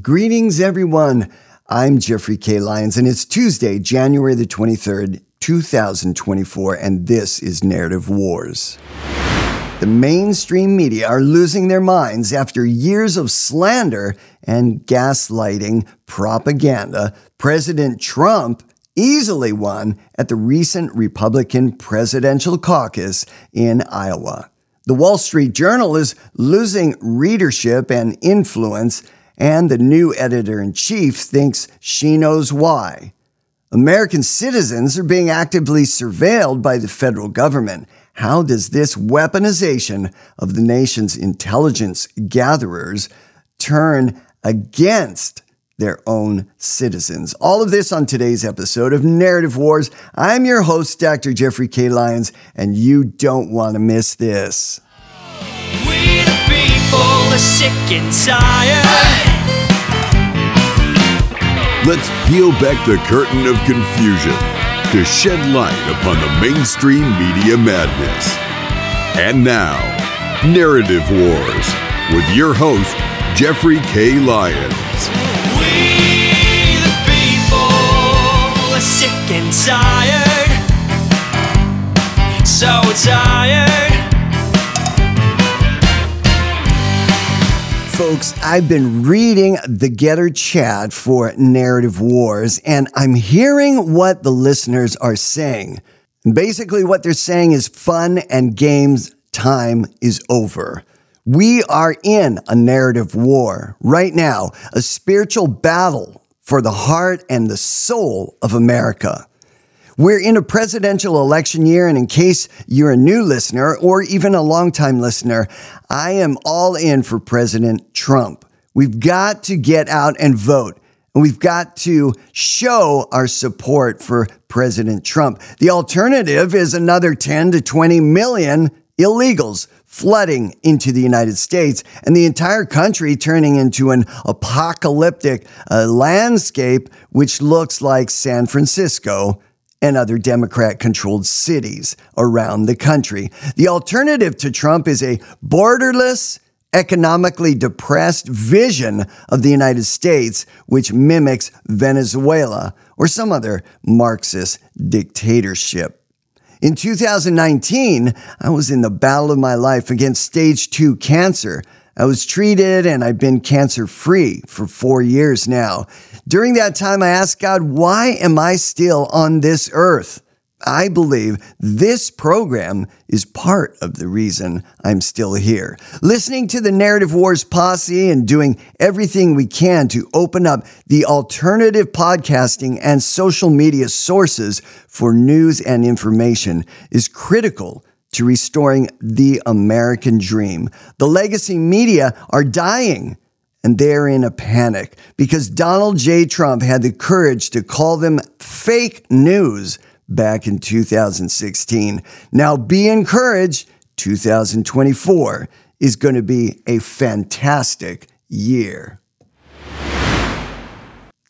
Greetings, everyone. I'm Jeffrey K. Lyons, and it's Tuesday, January the 23rd, 2024, and this is Narrative Wars. The mainstream media are losing their minds after years of slander and gaslighting propaganda. President Trump easily won at the recent Republican presidential caucus in Iowa. The Wall Street Journal is losing readership and influence and the new editor in chief thinks she knows why. American citizens are being actively surveilled by the federal government. How does this weaponization of the nation's intelligence gatherers turn against their own citizens? All of this on today's episode of Narrative Wars. I'm your host, Dr. Jeffrey K. Lyons, and you don't want to miss this. We the people are sick and tired. Let's peel back the curtain of confusion to shed light upon the mainstream media madness. And now, Narrative Wars with your host, Jeffrey K. Lyons. We the people are sick and tired. So tired. Folks, I've been reading the Gettr chat for Narrative Wars, and I'm hearing what the listeners are saying. Basically, what they're saying is fun and games time is over. We are in a narrative war right now, a spiritual battle for the heart and the soul of America. We're in a presidential election year, and in case you're a new listener or even a longtime listener, I am all in for President Trump. We've got to get out and vote. And we've got to show our support for President Trump. The alternative is another 10 to 20 million illegals flooding into the United States and the entire country turning into an apocalyptic uh, landscape, which looks like San Francisco and other Democrat controlled cities around the country. The alternative to Trump is a borderless, economically depressed vision of the United States, which mimics Venezuela or some other Marxist dictatorship. In 2019, I was in the battle of my life against stage two cancer. I was treated and I've been cancer free for four years now. During that time, I asked God, why am I still on this earth? I believe this program is part of the reason I'm still here. Listening to the Narrative Wars posse and doing everything we can to open up the alternative podcasting and social media sources for news and information is critical to restoring the American dream. The legacy media are dying and they're in a panic because Donald J. Trump had the courage to call them fake news back in 2016. Now be encouraged, 2024 is going to be a fantastic year.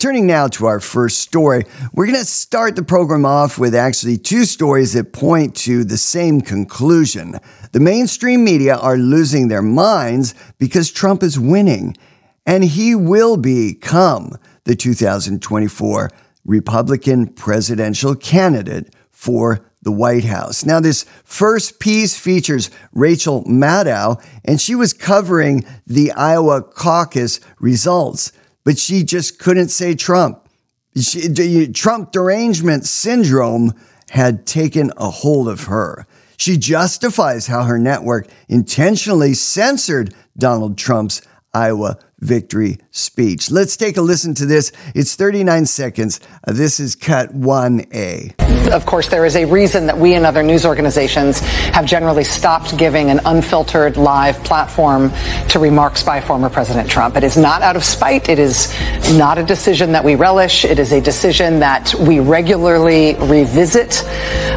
Turning now to our first story, we're going to start the program off with actually two stories that point to the same conclusion. The mainstream media are losing their minds because Trump is winning and he will become the 2024 Republican presidential candidate for the White House. Now, this first piece features Rachel Maddow, and she was covering the Iowa caucus results, but she just couldn't say Trump. She, Trump derangement syndrome had taken a hold of her. She justifies how her network intentionally censored Donald Trump's Iowa victory speech. Let's take a listen to this. It's 39 seconds. This is cut 1A. Of course, there is a reason that we and other news organizations have generally stopped giving an unfiltered live platform to remarks by former President Trump. It is not out of spite. It is not a decision that we relish. It is a decision that we regularly revisit.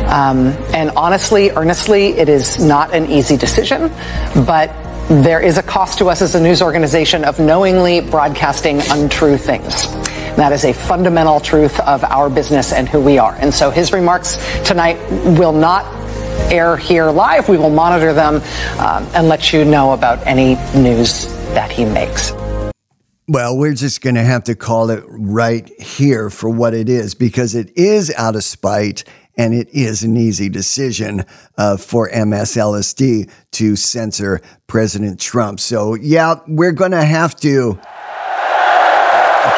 Um, and honestly, earnestly, it is not an easy decision, but there is a cost to us as a news organization of knowingly broadcasting untrue things. That is a fundamental truth of our business and who we are. And so his remarks tonight will not air here live. We will monitor them um, and let you know about any news that he makes. Well, we're just going to have to call it right here for what it is because it is out of spite and it is an easy decision uh, for MSLSD to censor President Trump. So, yeah, we're going to have to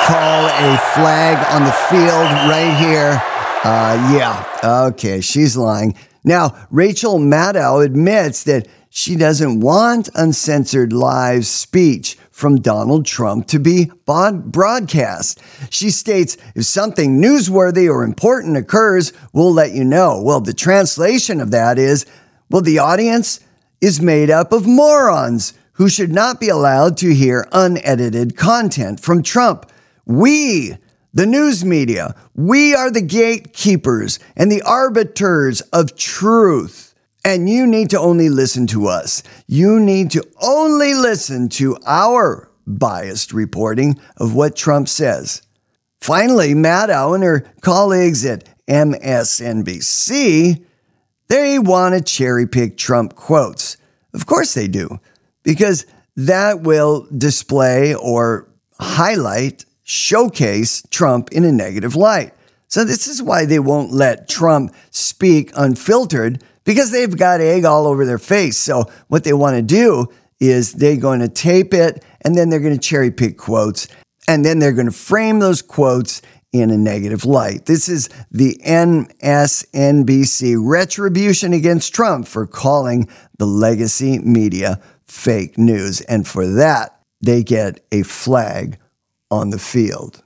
call a flag on the field right here. Uh, yeah, okay, she's lying. Now, Rachel Maddow admits that she doesn't want uncensored live speech from Donald Trump to be broadcast. She states, if something newsworthy or important occurs, we'll let you know. Well, the translation of that is, well, the audience is made up of morons who should not be allowed to hear unedited content from Trump. We, the news media, we are the gatekeepers and the arbiters of truth. And you need to only listen to us. You need to only listen to our biased reporting of what Trump says. Finally, Maddow and her colleagues at MSNBC, they want to cherry pick Trump quotes. Of course they do, because that will display or highlight, showcase Trump in a negative light. So, this is why they won't let Trump speak unfiltered because they've got egg all over their face. So what they want to do is they're going to tape it and then they're going to cherry pick quotes and then they're going to frame those quotes in a negative light. This is the MSNBC retribution against Trump for calling the legacy media fake news. And for that, they get a flag on the field.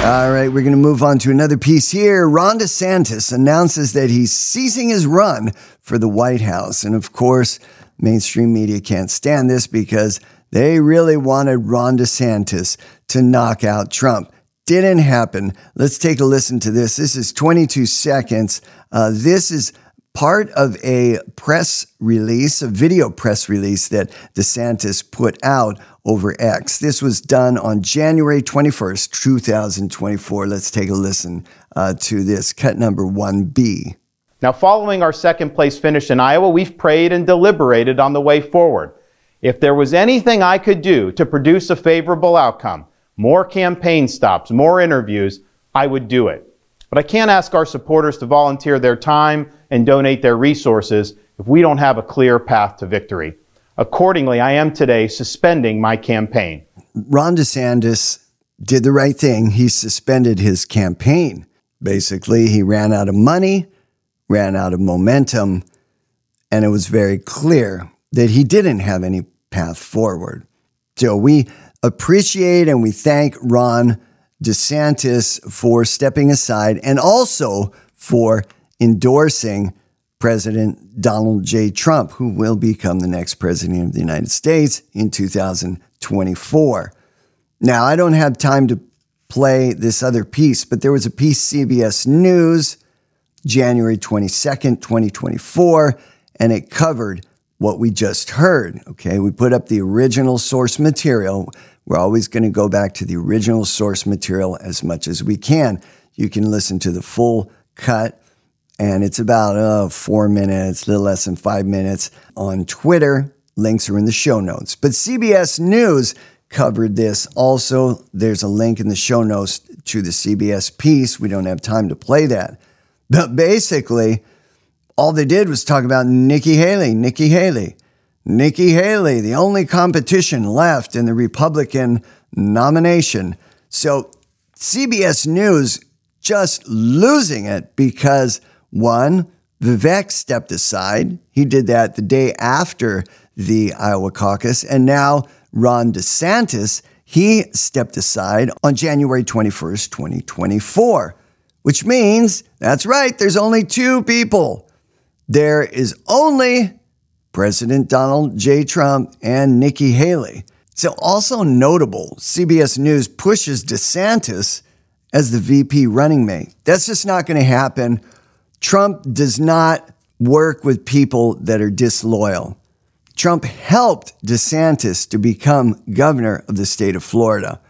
All right, we're going to move on to another piece here. Ron DeSantis announces that he's ceasing his run for the White House. And of course, mainstream media can't stand this because they really wanted Ron DeSantis to knock out Trump. Didn't happen. Let's take a listen to this. This is 22 seconds. Uh, this is part of a press release, a video press release that DeSantis put out over X. This was done on January 21st, 2024. Let's take a listen uh, to this cut number 1B. Now, following our second place finish in Iowa, we've prayed and deliberated on the way forward. If there was anything I could do to produce a favorable outcome, more campaign stops, more interviews, I would do it. But I can't ask our supporters to volunteer their time and donate their resources if we don't have a clear path to victory. Accordingly, I am today suspending my campaign. Ron DeSantis did the right thing. He suspended his campaign. Basically, he ran out of money, ran out of momentum, and it was very clear that he didn't have any path forward. So we appreciate and we thank Ron DeSantis for stepping aside and also for endorsing President Donald J. Trump, who will become the next president of the United States in 2024. Now, I don't have time to play this other piece, but there was a piece CBS News, January 22nd, 2024, and it covered what we just heard. Okay, we put up the original source material. We're always going to go back to the original source material as much as we can. You can listen to the full cut and it's about uh, four minutes, a little less than five minutes on Twitter. Links are in the show notes. But CBS News covered this. Also, there's a link in the show notes to the CBS piece. We don't have time to play that. But basically, all they did was talk about Nikki Haley, Nikki Haley, Nikki Haley, the only competition left in the Republican nomination. So CBS News just losing it because one, Vivek stepped aside. He did that the day after the Iowa caucus. And now Ron DeSantis, he stepped aside on January 21st, 2024, which means that's right, there's only two people. There is only President Donald J. Trump and Nikki Haley. So, also notable, CBS News pushes DeSantis as the VP running mate. That's just not going to happen Trump does not work with people that are disloyal. Trump helped DeSantis to become governor of the state of Florida.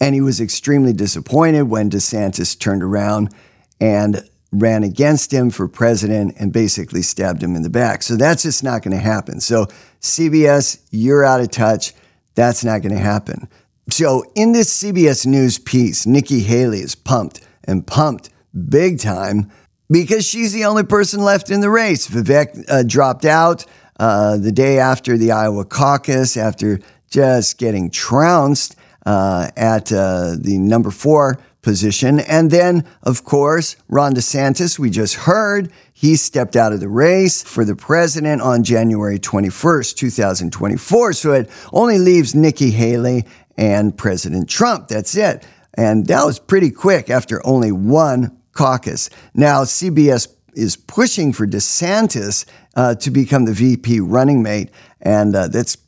And he was extremely disappointed when DeSantis turned around and ran against him for president and basically stabbed him in the back. So that's just not going to happen. So, CBS, you're out of touch. That's not going to happen. So, in this CBS News piece, Nikki Haley is pumped and pumped big time because she's the only person left in the race. Vivek uh, dropped out uh, the day after the Iowa caucus after just getting trounced uh, at uh, the number four position. And then, of course, Ron DeSantis, we just heard, he stepped out of the race for the president on January 21st, 2024. So it only leaves Nikki Haley and President Trump. That's it. And that was pretty quick after only one caucus. Now, CBS is pushing for DeSantis uh, to become the VP running mate, and uh, that's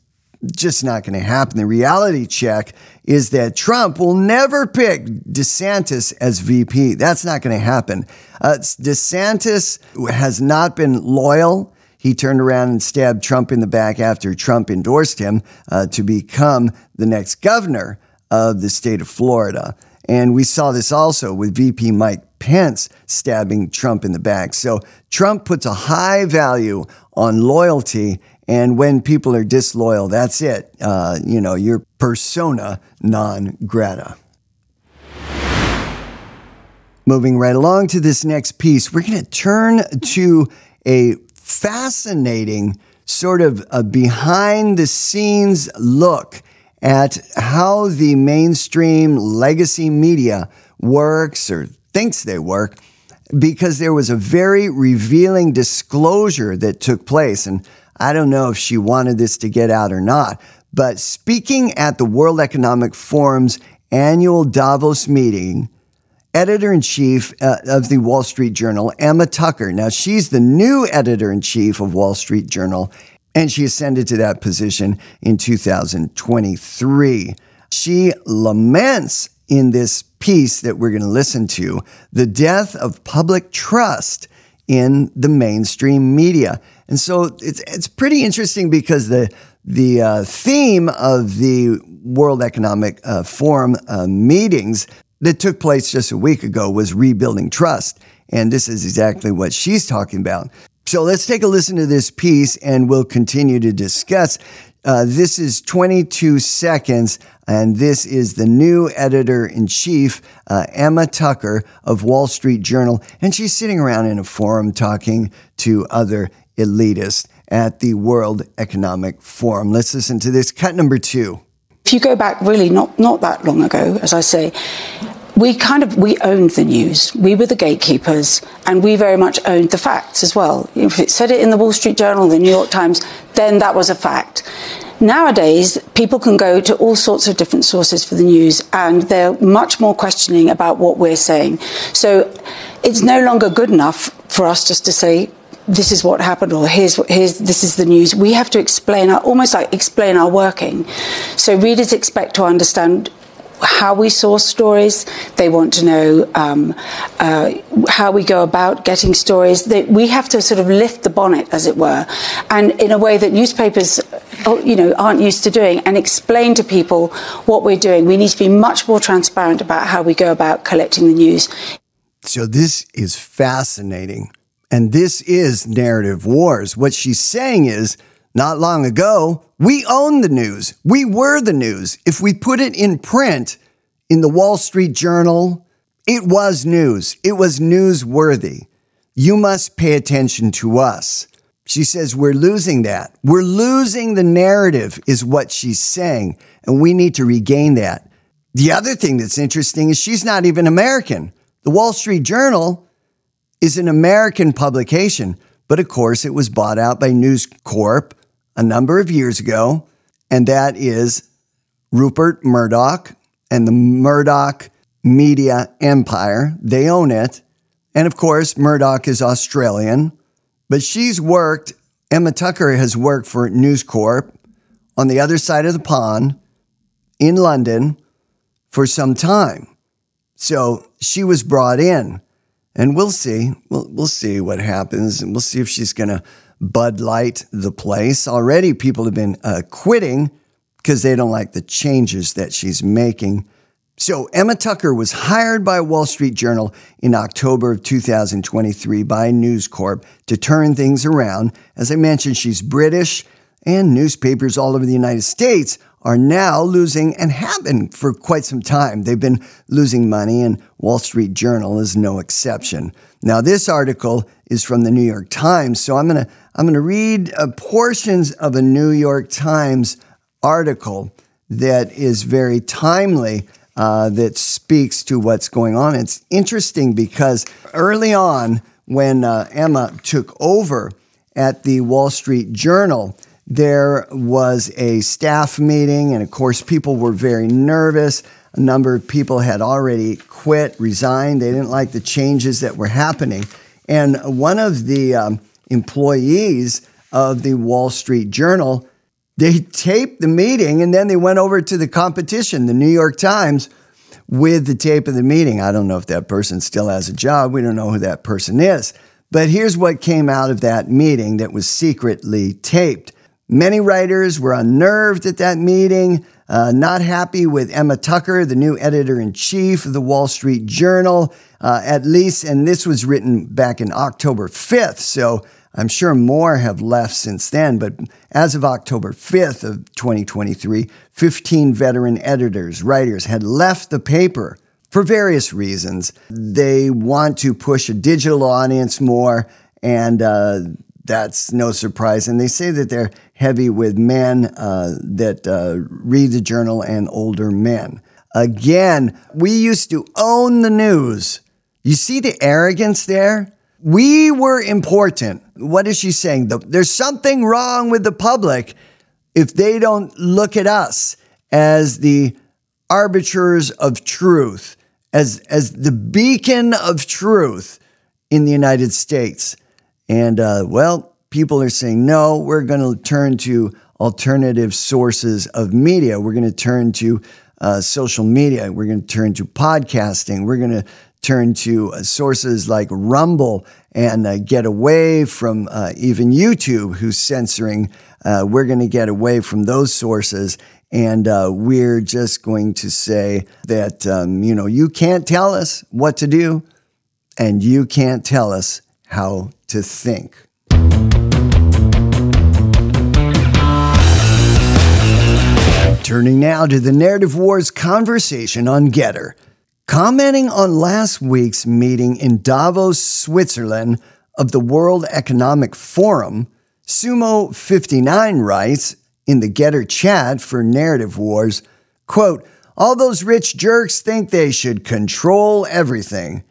just not going to happen. The reality check is that Trump will never pick DeSantis as VP. That's not going to happen. Uh, DeSantis has not been loyal. He turned around and stabbed Trump in the back after Trump endorsed him uh, to become the next governor of the state of Florida. And we saw this also with VP Mike Pence stabbing Trump in the back. So Trump puts a high value on loyalty and when people are disloyal, that's it. Uh, you know, you're persona non grata. Moving right along to this next piece, we're going to turn to a fascinating sort of a behind the scenes look at how the mainstream legacy media works or thinks they work because there was a very revealing disclosure that took place. And I don't know if she wanted this to get out or not, but speaking at the World Economic Forum's annual Davos meeting, editor in chief uh, of the Wall Street Journal, Emma Tucker. Now, she's the new editor in chief of Wall Street Journal, and she ascended to that position in 2023. She laments in this piece that we're going to listen to the death of public trust in the mainstream media. And so it's it's pretty interesting because the the uh, theme of the World Economic uh, Forum uh, meetings that took place just a week ago was rebuilding trust. And this is exactly what she's talking about. So let's take a listen to this piece and we'll continue to discuss. Uh, this is 22 seconds, and this is the new editor in chief, uh, Emma Tucker of Wall Street Journal. And she's sitting around in a forum talking to other elitist at the World Economic Forum. Let's listen to this cut number two. If you go back really not, not that long ago, as I say, we kind of we owned the news. We were the gatekeepers, and we very much owned the facts as well. If it said it in the Wall Street Journal, the New York Times, then that was a fact. Nowadays, people can go to all sorts of different sources for the news, and they're much more questioning about what we're saying. So it's no longer good enough for us just to say this is what happened or here's here's this is the news we have to explain our almost like explain our working so readers expect to understand how we source stories. They want to know um, uh, how we go about getting stories. They, we have to sort of lift the bonnet, as it were, and in a way that newspapers, oh, you know, aren't used to doing, and explain to people what we're doing. We need to be much more transparent about how we go about collecting the news. So this is fascinating. And this is narrative wars. What she's saying is, not long ago, we owned the news. We were the news. If we put it in print in the Wall Street Journal, it was news. It was newsworthy. You must pay attention to us. She says we're losing that. We're losing the narrative, is what she's saying, and we need to regain that. The other thing that's interesting is she's not even American. The Wall Street Journal is an American publication, but of course it was bought out by News Corp a number of years ago, and that is Rupert Murdoch and the Murdoch Media Empire. They own it. And of course, Murdoch is Australian, but she's worked, Emma Tucker has worked for News Corp on the other side of the pond in London for some time. So she was brought in and we'll see. We'll, we'll see what happens. And we'll see if she's going to Bud Light the place. Already, people have been uh, quitting because they don't like the changes that she's making. So, Emma Tucker was hired by Wall Street Journal in October of 2023 by News Corp to turn things around. As I mentioned, she's British, and newspapers all over the United States are now losing and have been for quite some time. They've been losing money, and Wall Street Journal is no exception. Now, this article is from the New York Times, so I'm gonna I'm gonna read uh, portions of a New York Times article that is very timely. Uh, that speaks to what's going on. It's interesting because early on, when uh, Emma took over at the Wall Street Journal, there was a staff meeting, and of course, people were very nervous. A number of people had already quit, resigned. They didn't like the changes that were happening. And one of the um, employees of the Wall Street Journal they taped the meeting and then they went over to the competition, the New York Times, with the tape of the meeting. I don't know if that person still has a job. We don't know who that person is. But here's what came out of that meeting that was secretly taped. Many writers were unnerved at that meeting, uh, not happy with Emma Tucker, the new editor in chief of the Wall Street Journal, uh, at least, and this was written back in October 5th. So I'm sure more have left since then, but as of October 5th of 2023, 15 veteran editors, writers had left the paper for various reasons. They want to push a digital audience more, and uh, that's no surprise. And they say that they're heavy with men uh, that uh, read the journal and older men. Again, we used to own the news. You see the arrogance there? We were important. What is she saying? There's something wrong with the public if they don't look at us as the arbiters of truth, as, as the beacon of truth in the United States. And, uh, well, people are saying, no, we're going to turn to alternative sources of media. We're going to turn to uh, social media. We're going to turn to podcasting. We're going to turn to uh, sources like Rumble and uh, get away from uh, even YouTube, who's censoring. Uh, we're going to get away from those sources. And uh, we're just going to say that, um, you know, you can't tell us what to do, and you can't tell us how to think. Turning now to the Narrative Wars conversation on Gettr. Commenting on last week's meeting in Davos, Switzerland of the World Economic Forum, Sumo59 writes in the Gettr chat for Narrative Wars, quote, all those rich jerks think they should control everything.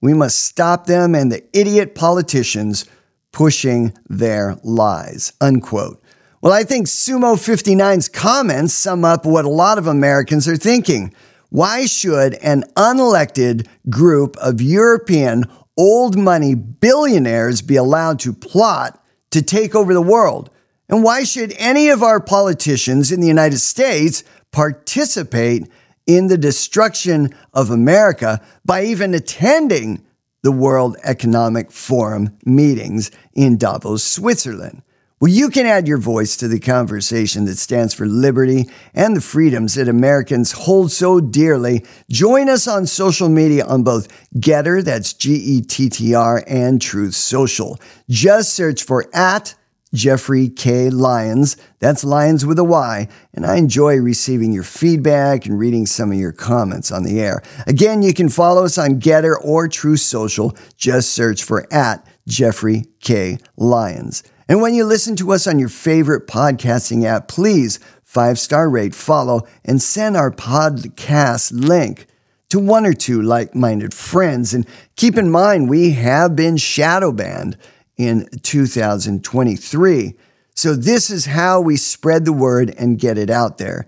We must stop them and the idiot politicians pushing their lies. Unquote. Well, I think Sumo 59's comments sum up what a lot of Americans are thinking. Why should an unelected group of European old money billionaires be allowed to plot to take over the world? And why should any of our politicians in the United States participate in the destruction of America by even attending the World Economic Forum meetings in Davos, Switzerland? Well, you can add your voice to the conversation that stands for liberty and the freedoms that Americans hold so dearly. Join us on social media on both Gettr, that's G E T T R, and Truth Social. Just search for at Jeffrey K. Lyons. That's Lyons with a Y. And I enjoy receiving your feedback and reading some of your comments on the air. Again, you can follow us on Gettr or Truth Social. Just search for at Jeffrey K. Lyons. And when you listen to us on your favorite podcasting app, please five star rate, follow, and send our podcast link to one or two like minded friends. And keep in mind, we have been shadow banned in 2023. So, this is how we spread the word and get it out there.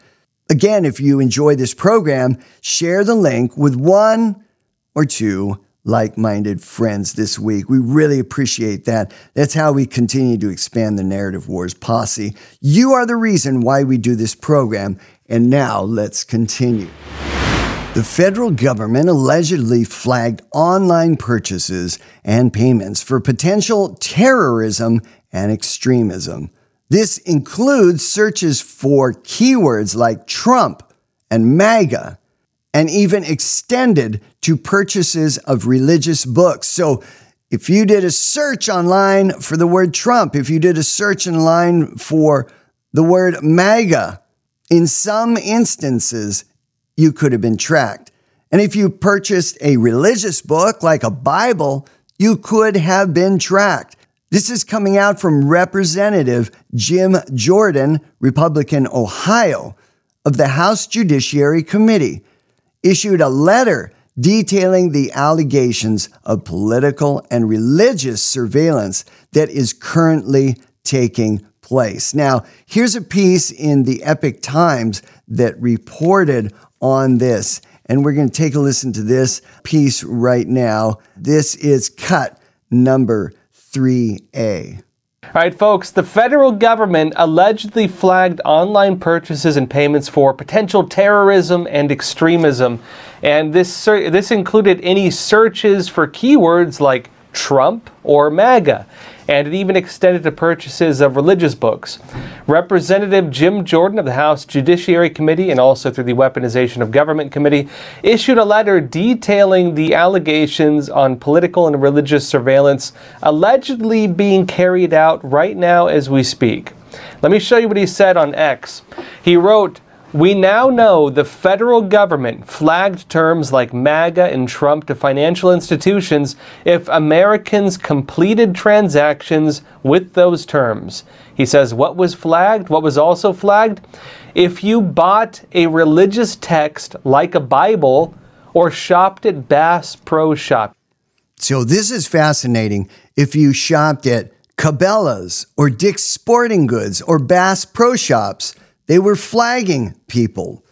Again, if you enjoy this program, share the link with one or two like minded friends this week. We really appreciate that. That's how we continue to expand the Narrative Wars posse. You are the reason why we do this program. And now let's continue. The federal government allegedly flagged online purchases and payments for potential terrorism and extremism. This includes searches for keywords like Trump and MAGA and even extended to purchases of religious books. So if you did a search online for the word Trump, if you did a search online for the word MAGA, In some instances, you could have been tracked. And if you purchased a religious book like a Bible, you could have been tracked. This is coming out from Representative Jim Jordan, Republican Ohio, of the House Judiciary Committee, issued a letter detailing the allegations of political and religious surveillance that is currently taking place. Now, here's a piece in the Epoch Times that reported on this. And we're going to take a listen to this piece right now. This is cut number 3A. All right, folks, the federal government allegedly flagged online purchases and payments for potential terrorism and extremism. And this, this included any searches for keywords like Trump or MAGA and it even extended to purchases of religious books. Representative Jim Jordan of the House Judiciary Committee and also through the Weaponization of Government Committee issued a letter detailing the allegations on political and religious surveillance allegedly being carried out right now as we speak. Let me show you what he said on X. He wrote, we now know the federal government flagged terms like MAGA and Trump to financial institutions if Americans completed transactions with those terms. He says, What was flagged? What was also flagged? If you bought a religious text like a Bible or shopped at Bass Pro Shop. So, this is fascinating. If you shopped at Cabela's or Dick's Sporting Goods or Bass Pro Shops, they were flagging people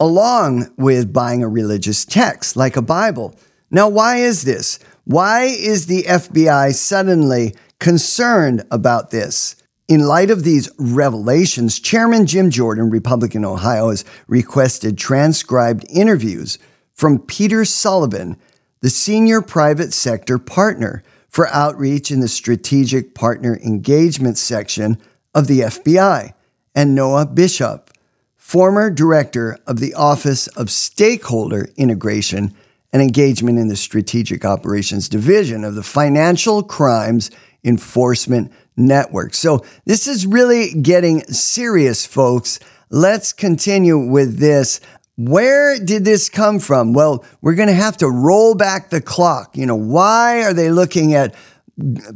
along with buying a religious text like a Bible. Now, why is this? Why is the FBI suddenly concerned about this? In light of these revelations, Chairman Jim Jordan, Republican Ohio, has requested transcribed interviews from Peter Sullivan, the senior private sector partner for outreach in the strategic partner engagement section of the FBI and Noah Bishop, former director of the Office of Stakeholder Integration and Engagement in the Strategic Operations Division of the Financial Crimes Enforcement Network. So this is really getting serious, folks. Let's continue with this. Where did this come from? Well, we're going to have to roll back the clock. You know, why are they looking at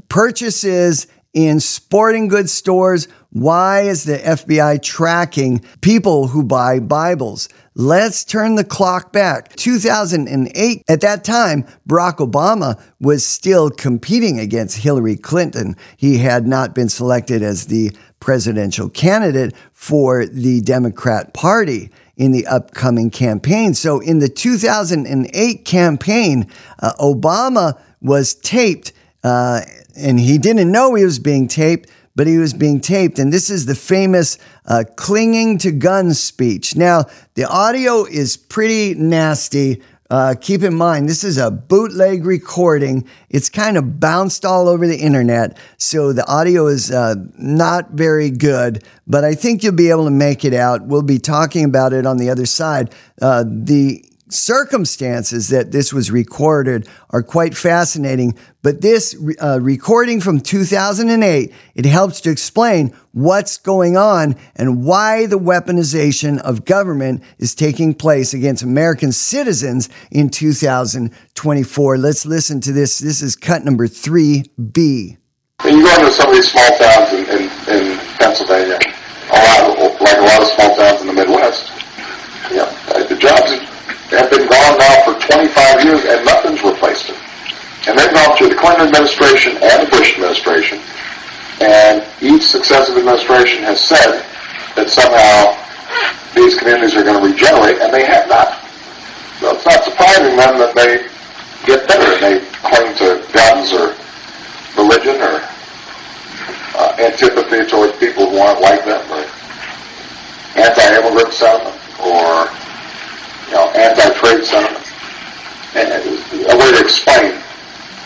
purchases in sporting goods stores? Why is the FBI tracking people who buy Bibles? Let's turn the clock back. 2008, at that time, Barack Obama was still competing against Hillary Clinton. He had not been selected as the presidential candidate for the Democrat Party in the upcoming campaign. So, in the 2008 campaign, uh, Obama was taped, uh, and he didn't know he was being taped but he was being taped. And this is the famous uh, clinging to guns speech. Now, the audio is pretty nasty. Uh, keep in mind, this is a bootleg recording. It's kind of bounced all over the internet, so the audio is uh, not very good, but I think you'll be able to make it out. We'll be talking about it on the other side. Uh, the circumstances that this was recorded are quite fascinating. But this uh, recording from 2008, it helps to explain what's going on and why the weaponization of government is taking place against American citizens in 2024. Let's listen to this. This is cut number 3B. When you go into some of these small towns in, in, in Pennsylvania, a lot of, like a lot of small towns in the Midwest, know, the jobs have been gone now for 25 years and nothing's replaced it. And they've gone through the Clinton administration and the Bush administration, and each successive administration has said that somehow these communities are going to regenerate, and they have not. So it's not surprising then that they get better and they cling to guns or religion or uh, antipathy towards people who aren't like them or anti-immigrant sentiment or know, anti-trade sentiments, and a way to explain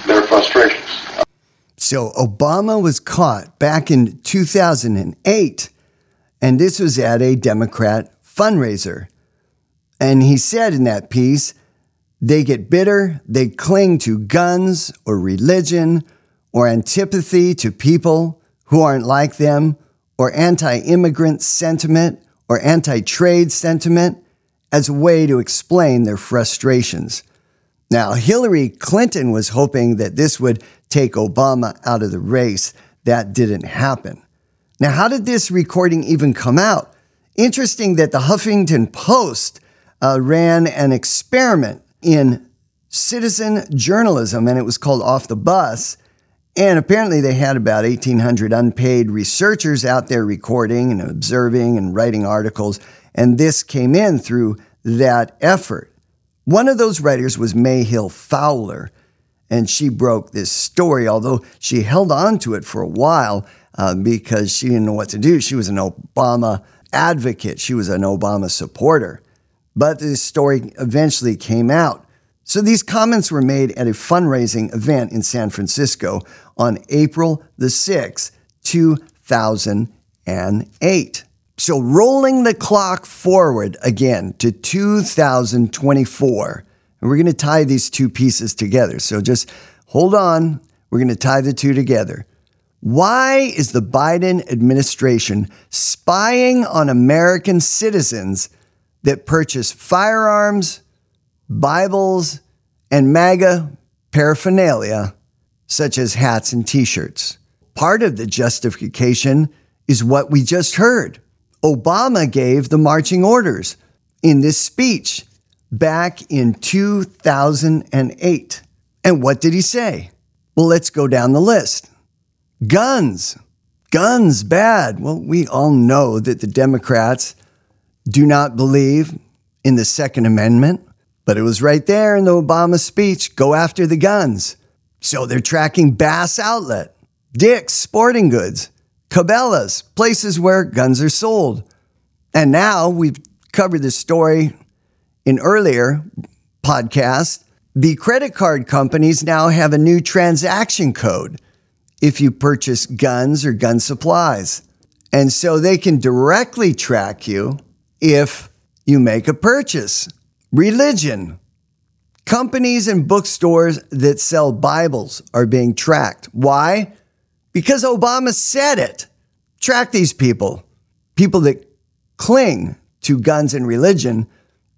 their frustrations. So Obama was caught back in 2008, and this was at a Democrat fundraiser. And he said in that piece, they get bitter, they cling to guns or religion or antipathy to people who aren't like them or anti immigrant sentiment or anti trade sentiment as a way to explain their frustrations. Now, Hillary Clinton was hoping that this would take Obama out of the race. That didn't happen. Now, how did this recording even come out? Interesting that the Huffington Post uh, ran an experiment in citizen journalism, and it was called Off the Bus. And apparently, they had about 1,800 unpaid researchers out there recording and observing and writing articles. And this came in through that effort. One of those writers was Mayhill Fowler, and she broke this story, although she held on to it for a while uh, because she didn't know what to do. She was an Obama advocate, she was an Obama supporter. But this story eventually came out. So these comments were made at a fundraising event in San Francisco on April the 6th, 2008. So rolling the clock forward again to 2024, and we're going to tie these two pieces together. So just hold on. We're going to tie the two together. Why is the Biden administration spying on American citizens that purchase firearms, Bibles, and MAGA paraphernalia, such as hats and t shirts? Part of the justification is what we just heard. Obama gave the marching orders in this speech back in 2008. And what did he say? Well, let's go down the list. Guns. Guns bad. Well, we all know that the Democrats do not believe in the Second Amendment, but it was right there in the Obama speech go after the guns. So they're tracking Bass Outlet, Dick's Sporting Goods, Cabela's, places where guns are sold. And now we've covered this story in earlier podcasts. The credit card companies now have a new transaction code if you purchase guns or gun supplies. And so they can directly track you if you make a purchase. Religion. Companies and bookstores that sell Bibles are being tracked. Why? Because Obama said it. Track these people. People that cling to guns and religion,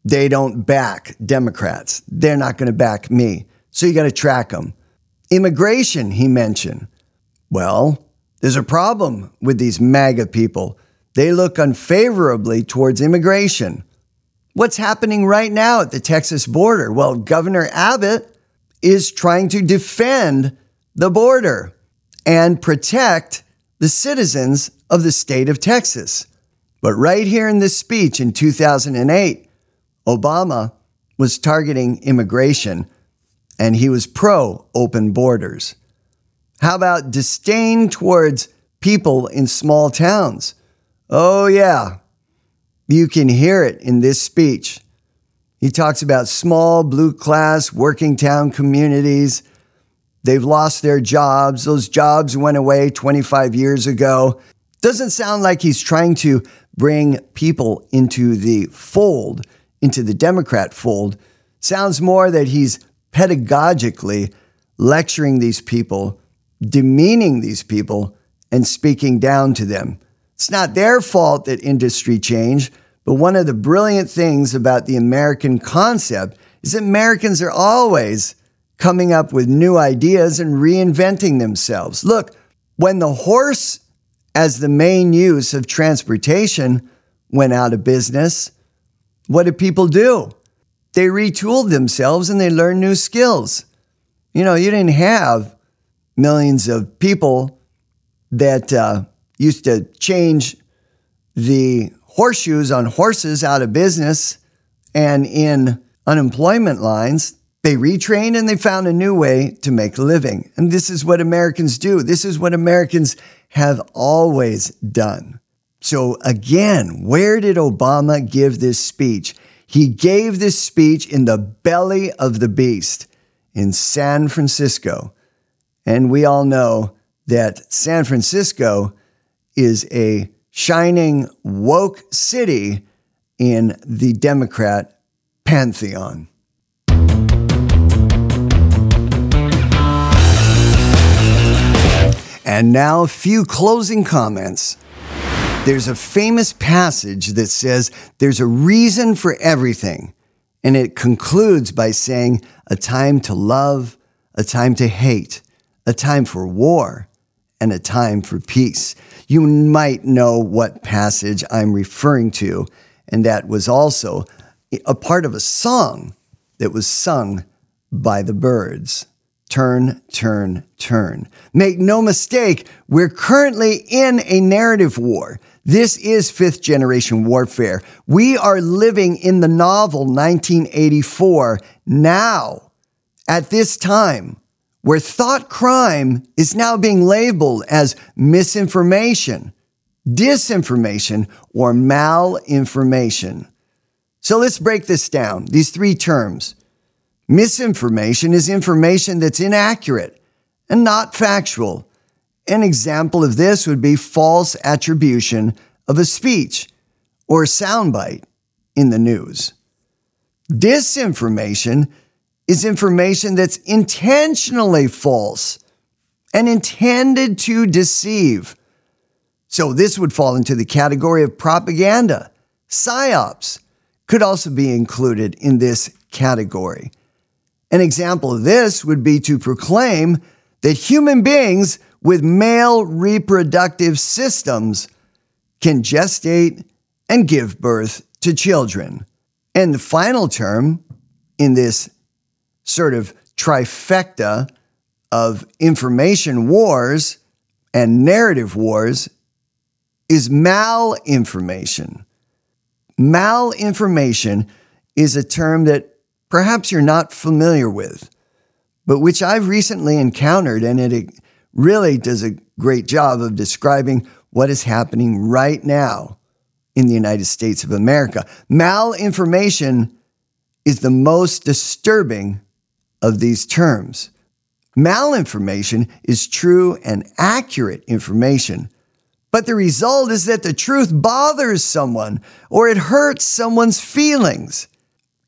they don't back Democrats. They're not going to back me. So you got to track them. Immigration, he mentioned. Well, there's a problem with these MAGA people. They look unfavorably towards immigration. What's happening right now at the Texas border? Well, Governor Abbott is trying to defend the border and protect the citizens of the state of Texas. But right here in this speech in 2008, Obama was targeting immigration and he was pro open borders. How about disdain towards people in small towns? Oh, yeah. You can hear it in this speech. He talks about small, blue class, working town communities. They've lost their jobs. Those jobs went away 25 years ago. Doesn't sound like he's trying to bring people into the fold, into the Democrat fold. Sounds more that he's pedagogically lecturing these people demeaning these people and speaking down to them. It's not their fault that industry changed, but one of the brilliant things about the American concept is that Americans are always coming up with new ideas and reinventing themselves. Look, when the horse as the main use of transportation went out of business, what did people do? They retooled themselves and they learned new skills. You know, you didn't have millions of people that uh, used to change the horseshoes on horses out of business and in unemployment lines. They retrained and they found a new way to make a living. And this is what Americans do. This is what Americans have always done. So, again, where did Obama give this speech? He gave this speech in the belly of the beast in San Francisco. And we all know that San Francisco is a shining woke city in the Democrat pantheon. And now, a few closing comments. There's a famous passage that says there's a reason for everything. And it concludes by saying a time to love, a time to hate, a time for war, and a time for peace. You might know what passage I'm referring to, and that was also a part of a song that was sung by the Byrds. Turn, turn, turn. Make no mistake, we're currently in a narrative war. This is fifth generation warfare. We are living in the novel 1984 now, at this time, where thought crime is now being labeled as misinformation, disinformation, or malinformation. So let's break this down. These three terms. Misinformation is information that's inaccurate and not factual. An example of this would be false attribution of a speech or soundbite in the news. Disinformation is information that's intentionally false and intended to deceive. So this would fall into the category of propaganda. PSYOPs could also be included in this category. An example of this would be to proclaim that human beings with male reproductive systems can gestate and give birth to children. And the final term in this sort of trifecta of information wars and narrative wars is malinformation. Malinformation is a term that perhaps you're not familiar with, but which I've recently encountered, and it really does a great job of describing what is happening right now in the United States of America. Malinformation is the most disturbing of these terms. Malinformation is true and accurate information, but the result is that the truth bothers someone or it hurts someone's feelings.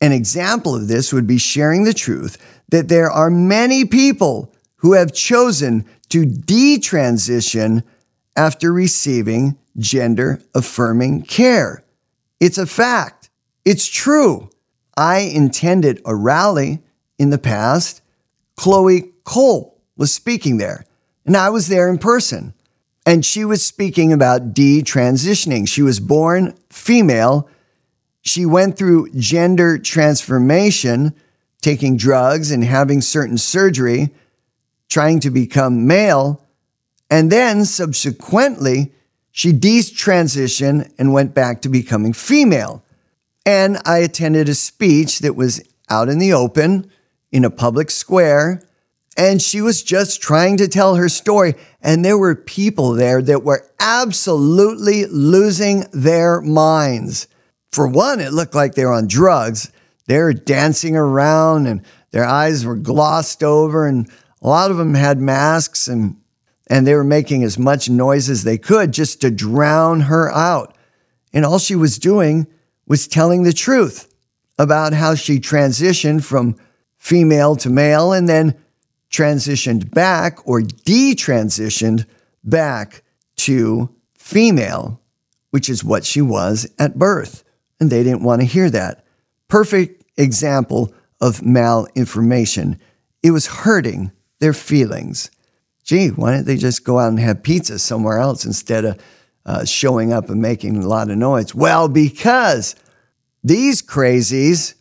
An example of this would be sharing the truth that there are many people who have chosen to detransition after receiving gender affirming care. It's a fact. It's true. I intended a rally in the past. Chloe Cole was speaking there, and I was there in person. And she was speaking about detransitioning. She was born female. She went through gender transformation, taking drugs and having certain surgery, trying to become male. And then subsequently, she detransitioned and went back to becoming female. And I attended a speech that was out in the open in a public square. And she was just trying to tell her story. And there were people there that were absolutely losing their minds. For one, it looked like they were on drugs. They were dancing around and their eyes were glossed over. And a lot of them had masks and, and they were making as much noise as they could just to drown her out. And all she was doing was telling the truth about how she transitioned from female to male and then transitioned back or detransitioned back to female, which is what she was at birth. And they didn't want to hear that. Perfect example of malinformation. It was hurting their feelings. Gee, why don't they just go out and have pizza somewhere else instead of uh, showing up and making a lot of noise? Well, because these crazies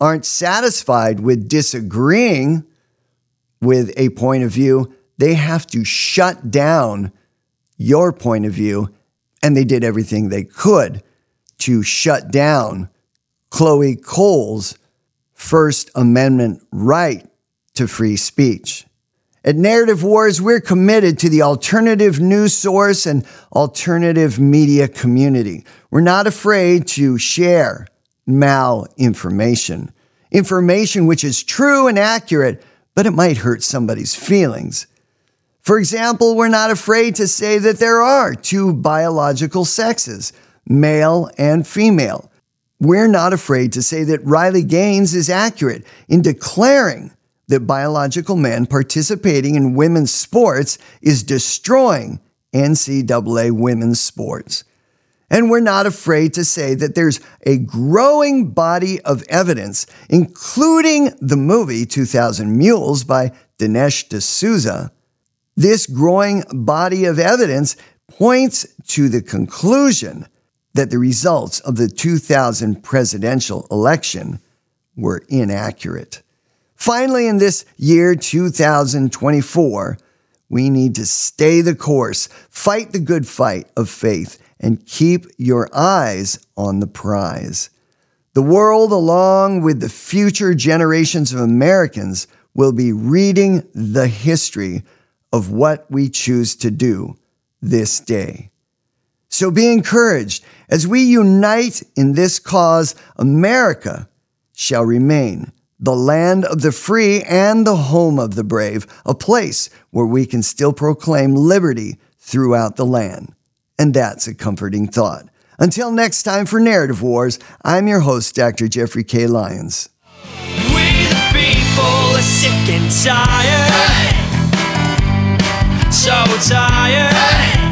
aren't satisfied with disagreeing with a point of view. They have to shut down your point of view. And they did everything they could to shut down Chloe Cole's First Amendment right to free speech. At Narrative Wars, we're committed to the alternative news source and alternative media community. We're not afraid to share malinformation, information which is true and accurate, but it might hurt somebody's feelings. For example, we're not afraid to say that there are two biological sexes, male and female. We're not afraid to say that Riley Gaines is accurate in declaring that biological men participating in women's sports is destroying NCAA women's sports. And we're not afraid to say that there's a growing body of evidence, including the movie 2000 Mules by Dinesh D'Souza. This growing body of evidence points to the conclusion that the results of the 2000 presidential election were inaccurate. Finally, in this year 2024, we need to stay the course, fight the good fight of faith, and keep your eyes on the prize. The world, along with the future generations of Americans, will be reading the history of what we choose to do this day. So be encouraged as we unite in this cause, America shall remain the land of the free and the home of the brave, a place where we can still proclaim liberty throughout the land. And that's a comforting thought. Until next time for Narrative Wars, I'm your host, Dr. Jeffrey K. Lyons. We the people are sick and tired. So tired.